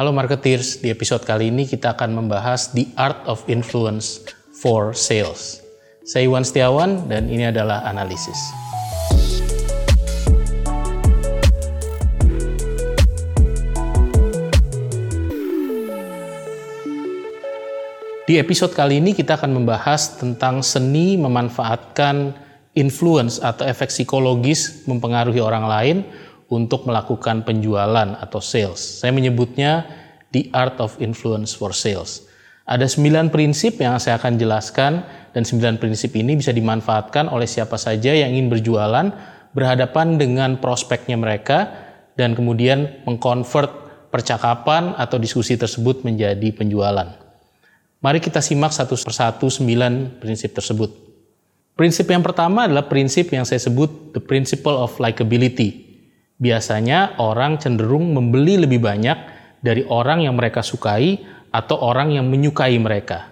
Halo marketeers, di episode kali ini kita akan membahas The Art of Influence for Sales. Saya Iwan Setiawan dan ini adalah analisis. Di episode kali ini kita akan membahas tentang seni memanfaatkan influence atau efek psikologis mempengaruhi orang lain untuk melakukan penjualan atau sales. Saya menyebutnya the art of influence for sales. Ada sembilan prinsip yang saya akan jelaskan dan sembilan prinsip ini bisa dimanfaatkan oleh siapa saja yang ingin berjualan berhadapan dengan prospeknya mereka dan kemudian mengkonvert percakapan atau diskusi tersebut menjadi penjualan. Mari kita simak satu persatu sembilan prinsip tersebut. Prinsip yang pertama adalah prinsip yang saya sebut the principle of likability. Biasanya orang cenderung membeli lebih banyak dari orang yang mereka sukai atau orang yang menyukai mereka.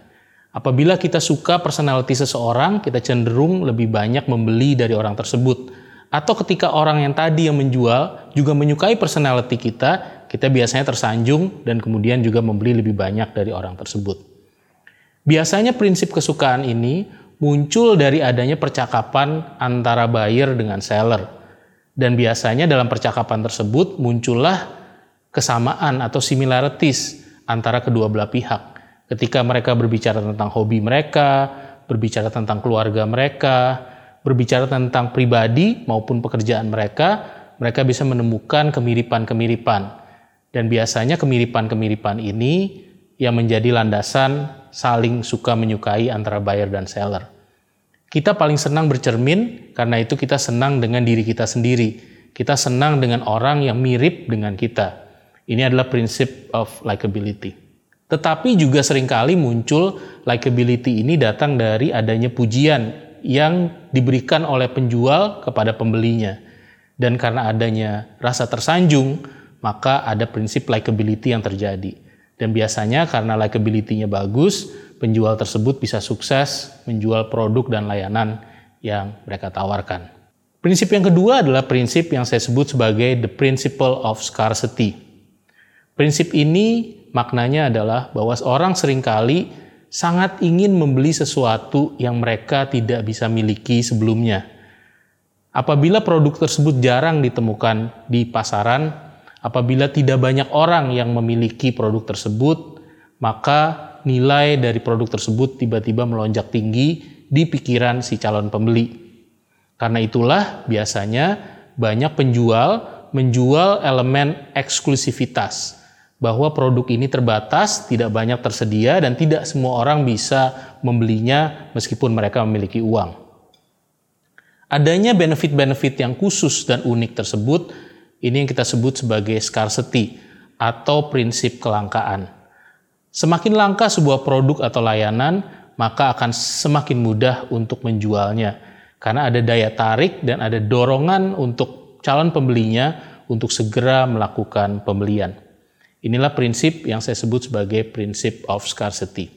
Apabila kita suka personality seseorang, kita cenderung lebih banyak membeli dari orang tersebut. Atau ketika orang yang tadi yang menjual juga menyukai personality kita, kita biasanya tersanjung dan kemudian juga membeli lebih banyak dari orang tersebut. Biasanya prinsip kesukaan ini muncul dari adanya percakapan antara buyer dengan seller. Dan biasanya dalam percakapan tersebut muncullah kesamaan atau similarities antara kedua belah pihak. Ketika mereka berbicara tentang hobi mereka, berbicara tentang keluarga mereka, berbicara tentang pribadi maupun pekerjaan mereka, mereka bisa menemukan kemiripan-kemiripan. Dan biasanya kemiripan-kemiripan ini yang menjadi landasan saling suka menyukai antara buyer dan seller. Kita paling senang bercermin karena itu kita senang dengan diri kita sendiri. Kita senang dengan orang yang mirip dengan kita. Ini adalah prinsip of likability. Tetapi juga sering kali muncul likability ini datang dari adanya pujian yang diberikan oleh penjual kepada pembelinya. Dan karena adanya rasa tersanjung, maka ada prinsip likability yang terjadi. Dan biasanya karena likability-nya bagus, penjual tersebut bisa sukses menjual produk dan layanan yang mereka tawarkan. Prinsip yang kedua adalah prinsip yang saya sebut sebagai the principle of scarcity. Prinsip ini maknanya adalah bahwa seorang sering kali sangat ingin membeli sesuatu yang mereka tidak bisa miliki sebelumnya. Apabila produk tersebut jarang ditemukan di pasaran, Apabila tidak banyak orang yang memiliki produk tersebut, maka nilai dari produk tersebut tiba-tiba melonjak tinggi di pikiran si calon pembeli. Karena itulah biasanya banyak penjual menjual elemen eksklusivitas bahwa produk ini terbatas, tidak banyak tersedia dan tidak semua orang bisa membelinya meskipun mereka memiliki uang. Adanya benefit-benefit yang khusus dan unik tersebut ini yang kita sebut sebagai scarcity atau prinsip kelangkaan. Semakin langka sebuah produk atau layanan, maka akan semakin mudah untuk menjualnya. Karena ada daya tarik dan ada dorongan untuk calon pembelinya untuk segera melakukan pembelian. Inilah prinsip yang saya sebut sebagai prinsip of scarcity.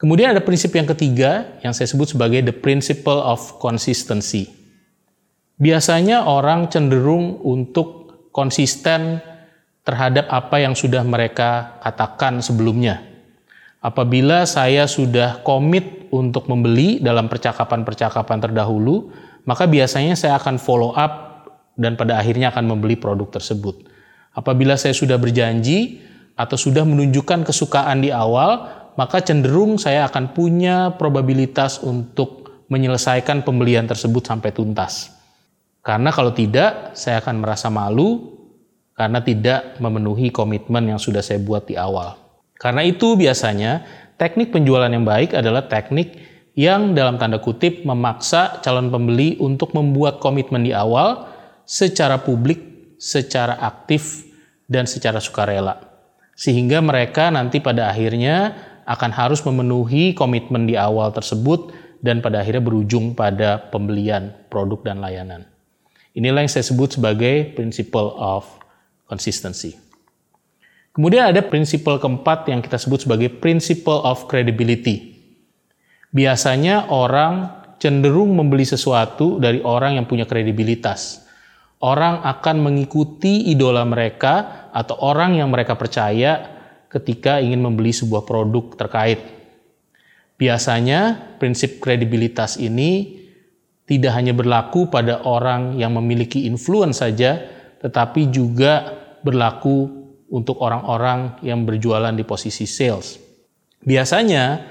Kemudian ada prinsip yang ketiga yang saya sebut sebagai the principle of consistency. Biasanya orang cenderung untuk konsisten terhadap apa yang sudah mereka katakan sebelumnya. Apabila saya sudah komit untuk membeli dalam percakapan-percakapan terdahulu, maka biasanya saya akan follow up dan pada akhirnya akan membeli produk tersebut. Apabila saya sudah berjanji atau sudah menunjukkan kesukaan di awal, maka cenderung saya akan punya probabilitas untuk menyelesaikan pembelian tersebut sampai tuntas. Karena kalau tidak, saya akan merasa malu karena tidak memenuhi komitmen yang sudah saya buat di awal. Karena itu biasanya teknik penjualan yang baik adalah teknik yang dalam tanda kutip memaksa calon pembeli untuk membuat komitmen di awal secara publik, secara aktif, dan secara sukarela. Sehingga mereka nanti pada akhirnya akan harus memenuhi komitmen di awal tersebut dan pada akhirnya berujung pada pembelian produk dan layanan. Inilah yang saya sebut sebagai principle of consistency. Kemudian ada prinsipal keempat yang kita sebut sebagai principle of credibility. Biasanya orang cenderung membeli sesuatu dari orang yang punya kredibilitas. Orang akan mengikuti idola mereka atau orang yang mereka percaya ketika ingin membeli sebuah produk terkait. Biasanya prinsip kredibilitas ini tidak hanya berlaku pada orang yang memiliki influence saja, tetapi juga berlaku untuk orang-orang yang berjualan di posisi sales. Biasanya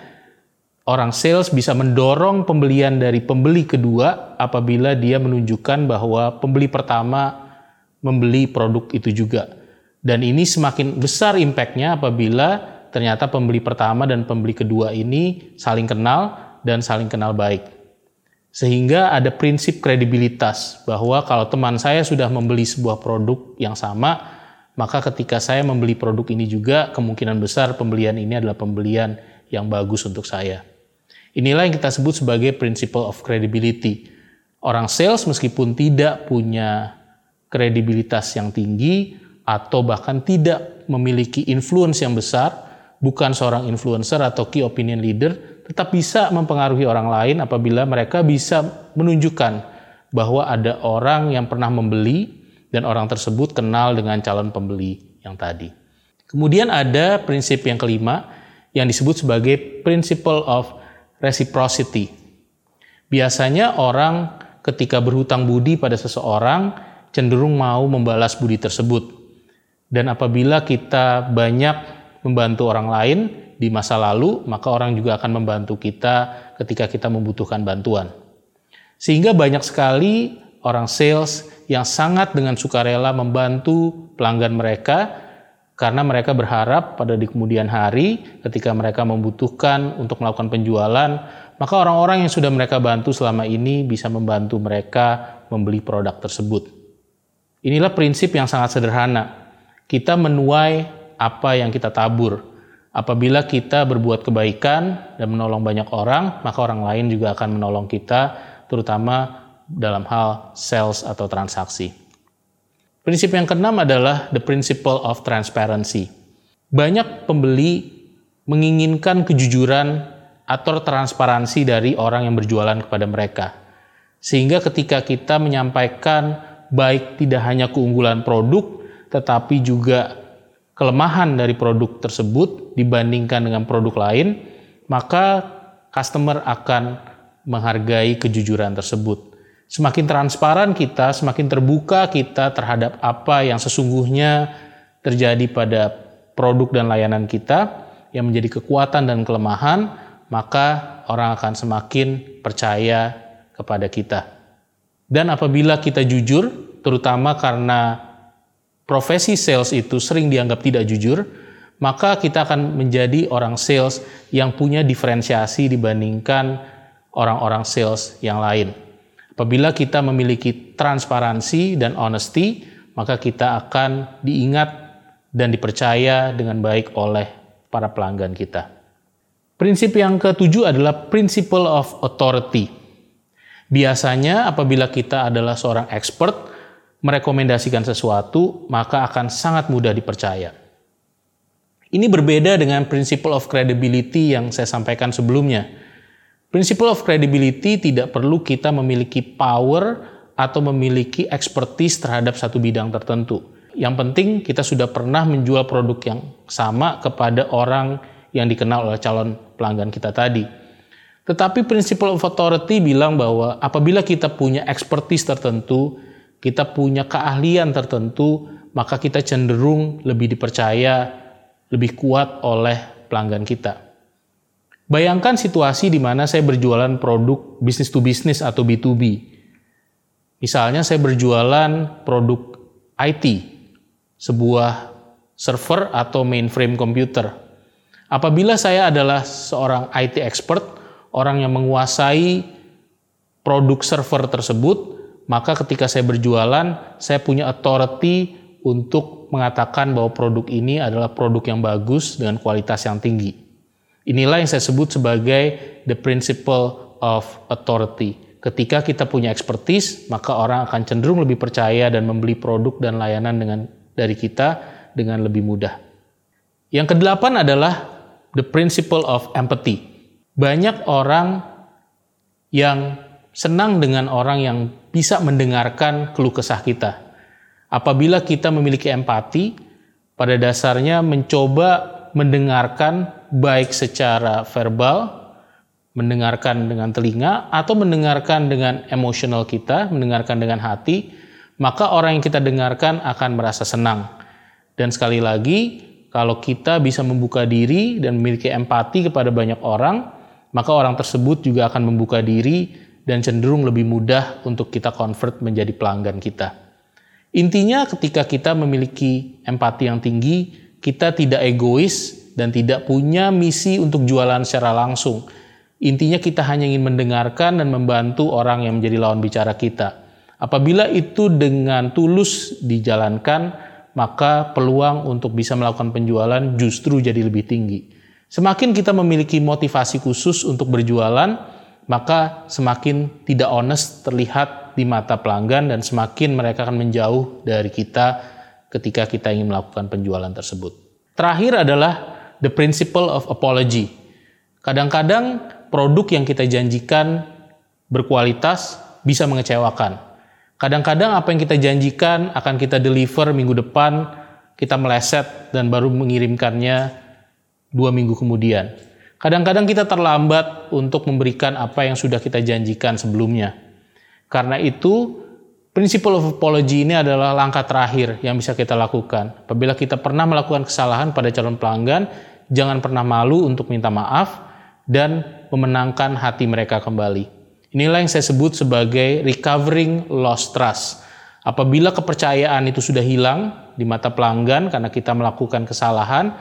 orang sales bisa mendorong pembelian dari pembeli kedua apabila dia menunjukkan bahwa pembeli pertama membeli produk itu juga. Dan ini semakin besar impactnya apabila ternyata pembeli pertama dan pembeli kedua ini saling kenal dan saling kenal baik. Sehingga ada prinsip kredibilitas bahwa kalau teman saya sudah membeli sebuah produk yang sama, maka ketika saya membeli produk ini juga kemungkinan besar pembelian ini adalah pembelian yang bagus untuk saya. Inilah yang kita sebut sebagai principle of credibility. Orang sales meskipun tidak punya kredibilitas yang tinggi atau bahkan tidak memiliki influence yang besar, bukan seorang influencer atau key opinion leader, tetap bisa mempengaruhi orang lain apabila mereka bisa menunjukkan bahwa ada orang yang pernah membeli dan orang tersebut kenal dengan calon pembeli yang tadi. Kemudian ada prinsip yang kelima yang disebut sebagai principle of reciprocity. Biasanya orang ketika berhutang budi pada seseorang cenderung mau membalas budi tersebut. Dan apabila kita banyak membantu orang lain di masa lalu, maka orang juga akan membantu kita ketika kita membutuhkan bantuan. Sehingga banyak sekali orang sales yang sangat dengan sukarela membantu pelanggan mereka karena mereka berharap pada di kemudian hari ketika mereka membutuhkan untuk melakukan penjualan, maka orang-orang yang sudah mereka bantu selama ini bisa membantu mereka membeli produk tersebut. Inilah prinsip yang sangat sederhana. Kita menuai apa yang kita tabur. Apabila kita berbuat kebaikan dan menolong banyak orang, maka orang lain juga akan menolong kita, terutama dalam hal sales atau transaksi. Prinsip yang keenam adalah the principle of transparency. Banyak pembeli menginginkan kejujuran atau transparansi dari orang yang berjualan kepada mereka. Sehingga ketika kita menyampaikan baik tidak hanya keunggulan produk, tetapi juga kelemahan dari produk tersebut dibandingkan dengan produk lain, maka customer akan menghargai kejujuran tersebut. Semakin transparan kita, semakin terbuka kita terhadap apa yang sesungguhnya terjadi pada produk dan layanan kita yang menjadi kekuatan dan kelemahan, maka orang akan semakin percaya kepada kita. Dan apabila kita jujur, terutama karena profesi sales itu sering dianggap tidak jujur, maka kita akan menjadi orang sales yang punya diferensiasi dibandingkan orang-orang sales yang lain. Apabila kita memiliki transparansi dan honesty, maka kita akan diingat dan dipercaya dengan baik oleh para pelanggan kita. Prinsip yang ketujuh adalah principle of authority. Biasanya apabila kita adalah seorang expert merekomendasikan sesuatu, maka akan sangat mudah dipercaya. Ini berbeda dengan principle of credibility yang saya sampaikan sebelumnya. Principle of credibility tidak perlu kita memiliki power atau memiliki expertise terhadap satu bidang tertentu. Yang penting kita sudah pernah menjual produk yang sama kepada orang yang dikenal oleh calon pelanggan kita tadi. Tetapi principle of authority bilang bahwa apabila kita punya expertise tertentu, kita punya keahlian tertentu, maka kita cenderung lebih dipercaya, lebih kuat oleh pelanggan kita. Bayangkan situasi di mana saya berjualan produk bisnis to bisnis atau B2B. Misalnya saya berjualan produk IT, sebuah server atau mainframe komputer. Apabila saya adalah seorang IT expert, orang yang menguasai produk server tersebut, maka ketika saya berjualan, saya punya authority untuk mengatakan bahwa produk ini adalah produk yang bagus dengan kualitas yang tinggi. Inilah yang saya sebut sebagai the principle of authority. Ketika kita punya expertise, maka orang akan cenderung lebih percaya dan membeli produk dan layanan dengan dari kita dengan lebih mudah. Yang kedelapan adalah the principle of empathy banyak orang yang senang dengan orang yang bisa mendengarkan keluh kesah kita. Apabila kita memiliki empati, pada dasarnya mencoba mendengarkan baik secara verbal, mendengarkan dengan telinga, atau mendengarkan dengan emosional kita, mendengarkan dengan hati, maka orang yang kita dengarkan akan merasa senang. Dan sekali lagi, kalau kita bisa membuka diri dan memiliki empati kepada banyak orang, maka orang tersebut juga akan membuka diri dan cenderung lebih mudah untuk kita convert menjadi pelanggan kita. Intinya ketika kita memiliki empati yang tinggi, kita tidak egois dan tidak punya misi untuk jualan secara langsung. Intinya kita hanya ingin mendengarkan dan membantu orang yang menjadi lawan bicara kita. Apabila itu dengan tulus dijalankan, maka peluang untuk bisa melakukan penjualan justru jadi lebih tinggi. Semakin kita memiliki motivasi khusus untuk berjualan, maka semakin tidak honest terlihat di mata pelanggan dan semakin mereka akan menjauh dari kita ketika kita ingin melakukan penjualan tersebut. Terakhir adalah the principle of apology. Kadang-kadang produk yang kita janjikan berkualitas bisa mengecewakan. Kadang-kadang apa yang kita janjikan akan kita deliver minggu depan, kita meleset dan baru mengirimkannya dua minggu kemudian. Kadang-kadang kita terlambat untuk memberikan apa yang sudah kita janjikan sebelumnya. Karena itu, Principle of apology ini adalah langkah terakhir yang bisa kita lakukan. Apabila kita pernah melakukan kesalahan pada calon pelanggan, jangan pernah malu untuk minta maaf dan memenangkan hati mereka kembali. Inilah yang saya sebut sebagai recovering lost trust. Apabila kepercayaan itu sudah hilang di mata pelanggan karena kita melakukan kesalahan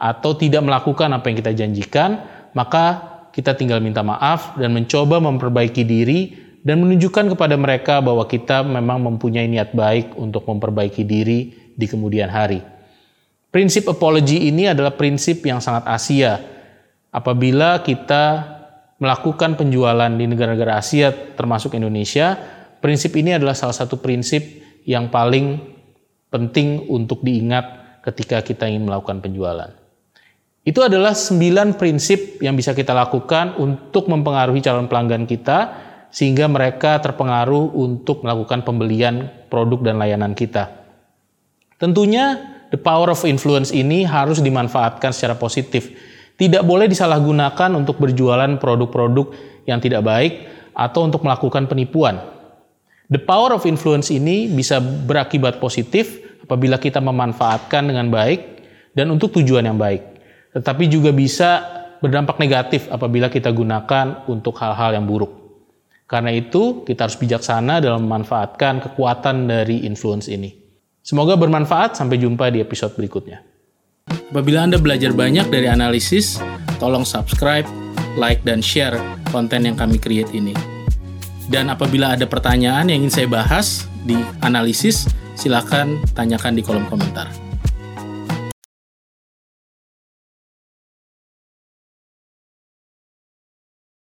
atau tidak melakukan apa yang kita janjikan, maka kita tinggal minta maaf dan mencoba memperbaiki diri dan menunjukkan kepada mereka bahwa kita memang mempunyai niat baik untuk memperbaiki diri di kemudian hari. Prinsip apology ini adalah prinsip yang sangat Asia. Apabila kita melakukan penjualan di negara-negara Asia termasuk Indonesia, prinsip ini adalah salah satu prinsip yang paling penting untuk diingat ketika kita ingin melakukan penjualan. Itu adalah sembilan prinsip yang bisa kita lakukan untuk mempengaruhi calon pelanggan kita sehingga mereka terpengaruh untuk melakukan pembelian produk dan layanan kita. Tentunya the power of influence ini harus dimanfaatkan secara positif. Tidak boleh disalahgunakan untuk berjualan produk-produk yang tidak baik atau untuk melakukan penipuan. The power of influence ini bisa berakibat positif apabila kita memanfaatkan dengan baik dan untuk tujuan yang baik. Tetapi juga bisa berdampak negatif apabila kita gunakan untuk hal-hal yang buruk. Karena itu, kita harus bijaksana dalam memanfaatkan kekuatan dari influence ini. Semoga bermanfaat. Sampai jumpa di episode berikutnya. Apabila Anda belajar banyak dari analisis, tolong subscribe, like, dan share konten yang kami create ini. Dan apabila ada pertanyaan yang ingin saya bahas di analisis, silakan tanyakan di kolom komentar.